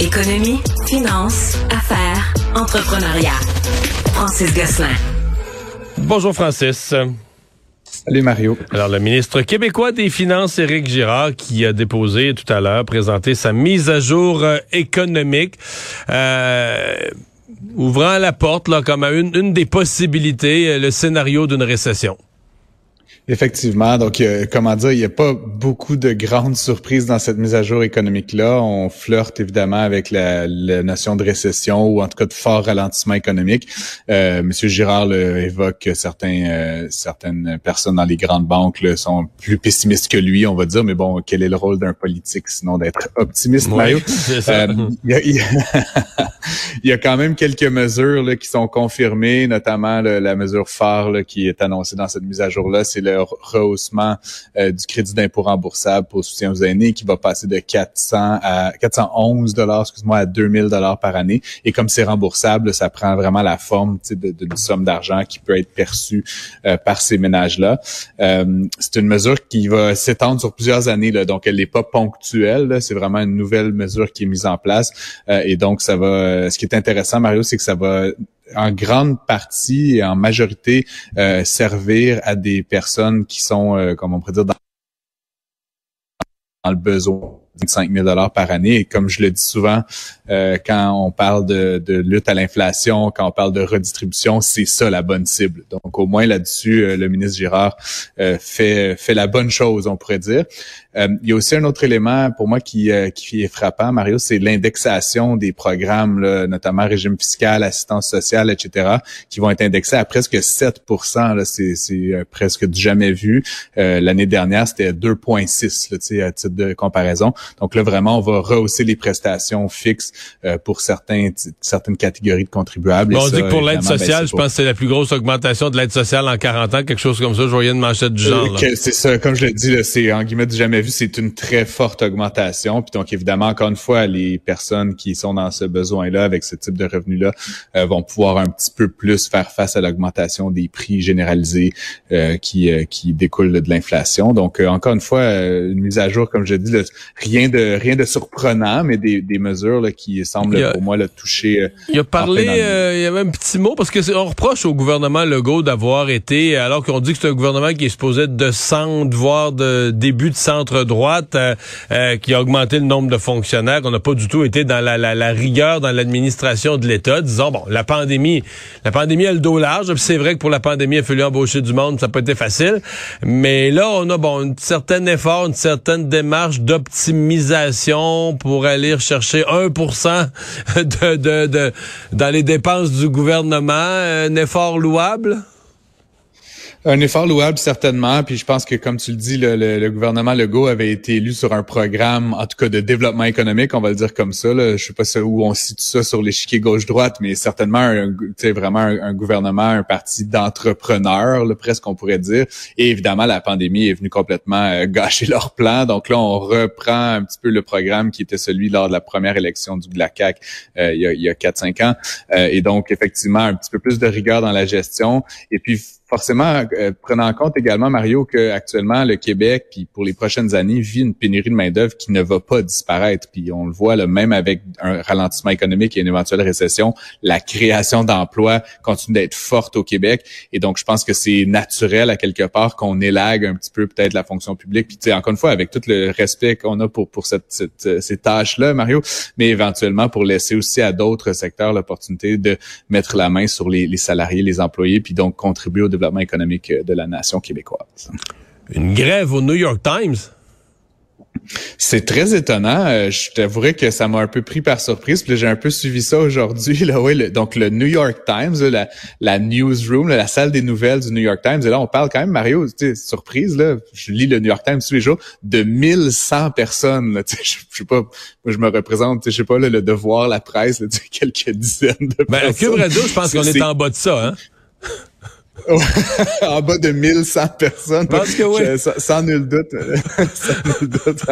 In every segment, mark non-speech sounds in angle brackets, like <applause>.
Économie, finance, affaires, entrepreneuriat. Francis Gosselin. Bonjour Francis. Salut Mario. Alors le ministre québécois des Finances, Éric Girard, qui a déposé tout à l'heure, présenté sa mise à jour euh, économique, euh, ouvrant la porte là, comme à une, une des possibilités, euh, le scénario d'une récession. Effectivement. Donc, comment dire, il n'y a pas beaucoup de grandes surprises dans cette mise à jour économique-là. On flirte évidemment avec la, la, notion de récession ou en tout cas de fort ralentissement économique. Euh, Monsieur Girard le, évoque certains, euh, certaines personnes dans les grandes banques là, sont plus pessimistes que lui, on va dire. Mais bon, quel est le rôle d'un politique sinon d'être optimiste, Mario? <laughs> Euh, <laughs> il, y a, quand même quelques mesures là, qui sont confirmées, notamment la mesure phare là, qui est annoncée dans cette mise à jour-là, c'est le rehaussement euh, du crédit d'impôt remboursable pour soutien aux aînés qui va passer de 400 à 411 dollars, excuse-moi, à 2000 dollars par année. Et comme c'est remboursable, ça prend vraiment la forme d'une somme d'argent qui peut être perçue euh, par ces ménages-là. Euh, c'est une mesure qui va s'étendre sur plusieurs années, là, donc elle n'est pas ponctuelle. C'est vraiment une nouvelle mesure qui est mise en place. et donc, ça va. Ce qui est intéressant, Mario, c'est que ça va en grande partie et en majorité euh, servir à des personnes qui sont, euh, comme on pourrait dire, dans, le besoin. 25 000 dollars par année. Et comme je le dis souvent, euh, quand on parle de, de lutte à l'inflation, quand on parle de redistribution, c'est ça la bonne cible. Donc au moins là-dessus, le ministre Girard fait fait la bonne chose, on pourrait dire. Euh, il y a aussi un autre élément pour moi qui, euh, qui est frappant, Mario, c'est l'indexation des programmes, là, notamment régime fiscal, assistance sociale, etc., qui vont être indexés à presque 7% C'est euh, presque du jamais vu. L'année dernière, c'était 2,6 à titre de comparaison. Donc là, vraiment, on va rehausser les prestations fixes pour certains, certaines catégories de contribuables. on dit que pour l'aide ben, sociale, je pense que c'est la plus grosse augmentation de l'aide sociale en 40 ans, quelque chose comme ça. Je voyais une manchette du genre. c'est ça, comme je le dis, c'est en guillemets du jamais vu c'est une très forte augmentation. Puis donc, évidemment, encore une fois, les personnes qui sont dans ce besoin-là, avec ce type de revenus-là, euh, vont pouvoir un petit peu plus faire face à l'augmentation des prix généralisés euh, qui, euh, qui découlent de l'inflation. Donc, encore une fois, une mise à jour, comme je dis, rien de rien de surprenant, mais des, des mesures là, qui semblent pour moi le toucher. il a parlé, il y avait un petit mot parce que on reproche au gouvernement Legault d'avoir été, alors qu'on dit que c'est un gouvernement qui est supposé de centre, voire de début de centre droite euh, euh, qui a augmenté le nombre de fonctionnaires. On n'a pas du tout été dans la, la, rigueur dans l'administration de l'État. Disons, bon, la pandémie, la pandémie a le dos large. C'est vrai que pour la pandémie, il a fallu embaucher du monde. Ça n'a pas été facile. Mais là, on a, bon, un certain effort, une certaine démarche d'optimisation pour aller chercher 1 de, de, de, dans les dépenses du gouvernement. Un effort louable? Un effort louable, certainement. Puis je pense que, comme tu le dis, le, le, gouvernement Legault avait été élu sur un programme, en tout cas de développement économique, on va le dire comme ça. Là. Je sais pas où on situe ça sur l'échiquier gauche-droite, mais certainement un, vraiment un, gouvernement, un parti d'entrepreneurs, presque on pourrait dire. Et évidemment, la pandémie est venue complètement euh, gâcher leur plan. Donc là, on reprend un petit peu le programme qui était celui lors de la première élection du GLACAC euh, il y a, a 4-5 ans. Euh, et donc, effectivement, un petit peu plus de rigueur dans la gestion. Et puis, forcément, euh, prenant en compte également, Mario, que actuellement le Québec, puis pour les prochaines années, vit une pénurie de main-d'œuvre qui ne va pas disparaître. Puis on le voit là, même avec un ralentissement économique et une éventuelle récession, la création d'emplois continue d'être forte au Québec. Et donc, je pense que c'est naturel à quelque part qu'on élague un petit peu peut-être la fonction publique. Puis, tu sais, encore une fois, avec tout le respect qu'on a pour pour cette, cette ces tâches-là, Mario, mais éventuellement pour laisser aussi à d'autres secteurs l'opportunité de mettre la main sur les, les salariés, les employés, puis donc contribuer au développement économique de la nation québécoise. Une grève au New York Times? C'est très étonnant. Euh, je t'avouerai que ça m'a un peu pris par surprise. Puis j'ai un peu suivi ça aujourd'hui. <laughs> Là, donc le New York Times, la, la newsroom, la salle des nouvelles du New York Times. Et là, on parle quand même, Mario, surprise, là, je lis le New York Times tous les jours, de 1100 personnes. Là, je, <laughs> je sais pas, moi je me représente, je sais pas, le devoir, la presse, là, quelques dizaines de ben, personnes. Cube Radio, je pense qu'on est en bas de ça. Hein? <laughs> en bas de 1100 personnes. Parce que oui. sans, nul doute. <laughs> sans nul doute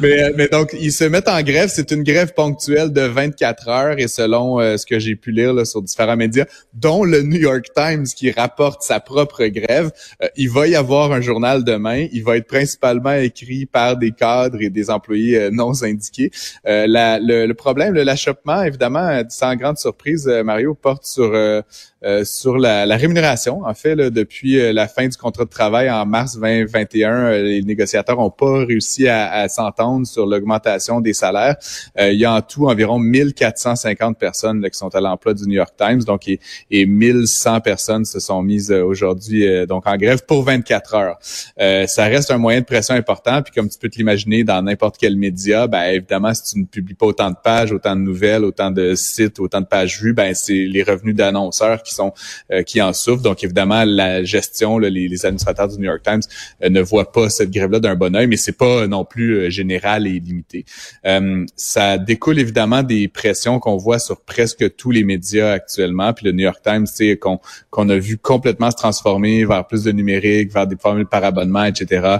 mais, mais donc, ils se mettent en grève. C'est une grève ponctuelle de 24 heures et selon euh, ce que j'ai pu lire là, sur différents médias, dont le New York Times qui rapporte sa propre grève, euh, il va y avoir un journal demain. Il va être principalement écrit par des cadres et des employés euh, non syndiqués. La, le, le, problème, l'achoppement, évidemment, sans grande surprise, Mario porte sur euh, sur la, la, rémunération. En fait, là, depuis euh, la fin du contrat de travail en mars 2021, euh, les négociateurs n'ont pas réussi à, à s'entendre sur l'augmentation des salaires. il y a en tout environ 1450 personnes là, qui sont à l'emploi du New York Times, donc et, et 1100 personnes se sont mises aujourd'hui donc en grève pour 24 heures. ça reste un moyen de pression important, puis comme tu peux te l'imaginer dans n'importe quel média, ben évidemment si tu ne publies pas autant de pages, autant de nouvelles, autant de sites, autant de pages vues, ben c'est les revenus d'annonceurs qui euh, qui en souffrent. Donc évidemment, la gestion, les, administrateurs du New York Times euh, ne voient pas cette grève-là d'un bon oeil, mais c'est pas non plus euh, général et limité. ça découle évidemment des pressions qu'on voit sur presque tous les médias actuellement. Puis le New York Times, c'est qu'on qu'on a vu complètement se transformer vers plus de numérique, vers des formules par abonnement, etc.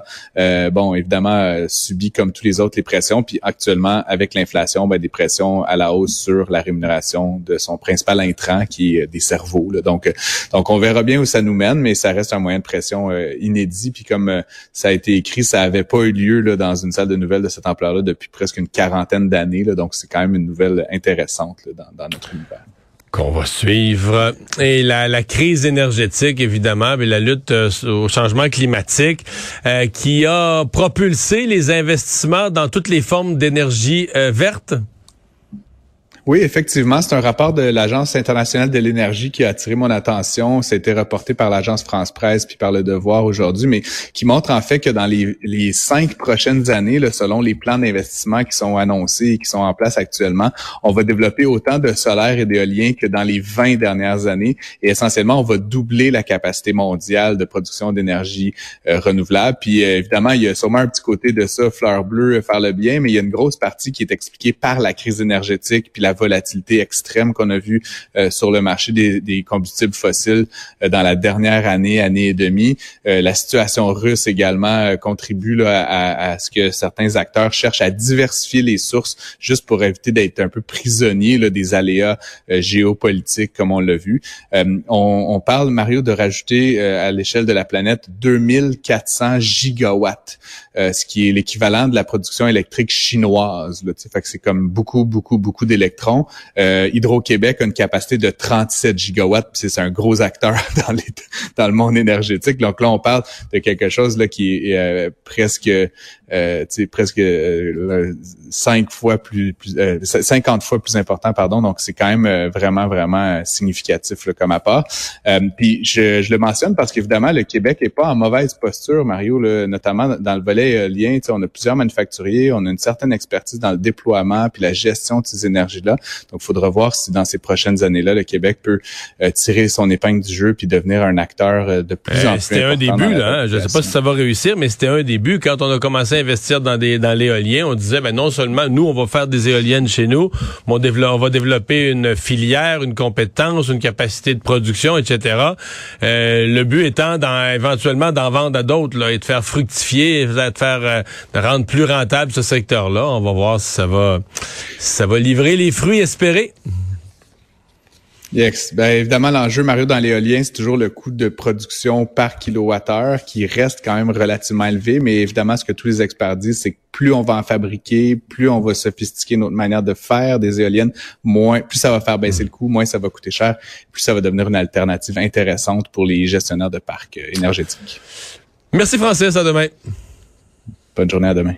bon, évidemment, subit comme tous les autres les pressions. Puis actuellement, avec l'inflation, ben, des pressions à la hausse sur la rémunération de son principal intrant, qui est des cerveaux donc, euh, donc on verra bien où ça nous mène, mais ça reste un moyen de pression euh, inédit. Puis comme euh, ça a été écrit, ça avait pas eu lieu là, dans une salle de nouvelles de cette ampleur-là depuis presque une quarantaine d'années. Donc c'est quand même une nouvelle intéressante dans, dans notre univers qu'on va suivre. Et la, la, crise énergétique, évidemment, mais la lutte au changement climatique, qui a propulsé les investissements dans toutes les formes d'énergie verte. Oui, effectivement, c'est un rapport de l'Agence internationale de l'énergie qui a attiré mon attention. Ça a été reporté par l'Agence France Presse puis par Le Devoir aujourd'hui, mais qui montre en fait que dans les, cinq prochaines années, selon les plans d'investissement qui sont annoncés et qui sont en place actuellement, on va développer autant de solaire et d'éolien que dans les 20 dernières années. Et essentiellement, on va doubler la capacité mondiale de production d'énergie euh, renouvelable. Puis euh, évidemment, il y a sûrement un petit côté de ça, fleur bleue, faire le bien, mais il y a une grosse partie qui est expliquée par la crise énergétique puis la volatilité extrême qu'on a vue euh, sur le marché des, combustibles fossiles euh, dans la dernière année, année et demie. Euh, la situation russe également contribue à, ce que certains acteurs cherchent à diversifier les sources juste pour éviter d'être un peu prisonniers là, des aléas géopolitiques comme on l'a vu. On, on, parle, Mario, de rajouter à l'échelle de la planète 2400 gigawatts, ce qui est l'équivalent de la production électrique chinoise. Là, fait que c'est comme beaucoup, beaucoup, beaucoup d'électrons euh, Hydro-Québec a une capacité de 37 gigawatts, c'est un gros acteur <laughs> dans, les, dans le monde énergétique. Donc là, on parle de quelque chose là qui est euh, presque euh, presque euh, cinq fois plus, plus 50 fois plus important, pardon. Donc c'est quand même vraiment vraiment significatif là, comme apport. puis je, je, le mentionne parce qu'évidemment le Québec est pas en mauvaise posture, Mario, là, notamment dans le volet éolien. On a plusieurs manufacturiers, on a une certaine expertise dans le déploiement puis la gestion de ces énergies-là. Donc, il faudra voir si dans ces prochaines années-là, le Québec peut euh, tirer son épingle du jeu puis devenir un acteur euh, de plus en plus C'était un début, là. Hein? Je ne sais pas si ça va réussir, mais c'était un début. Quand on a commencé à investir dans des dans l'éolien, on disait, ben non nous, on va faire des éoliennes chez nous, on, va développer une filière, une compétence, une capacité de production, etc. Euh, le but étant éventuellement d'en vendre à d'autres et de faire fructifier, de faire de rendre plus rentable ce secteur-là. On va voir si ça va si ça va livrer les fruits espérés? Yes. Ben, évidemment, l'enjeu, Mario, dans l'éolien, c'est toujours le coût de production par kilowattheure qui reste quand même relativement élevé. Mais évidemment, ce que tous les experts disent, c'est que plus on va en fabriquer, plus on va sophistiquer notre manière de faire des éoliennes, moins, plus ça va faire baisser le coût, moins ça va coûter cher, plus ça va devenir une alternative intéressante pour les gestionnaires de parcs euh, énergétiques. Merci, Francis. À demain. Bonne journée. À demain.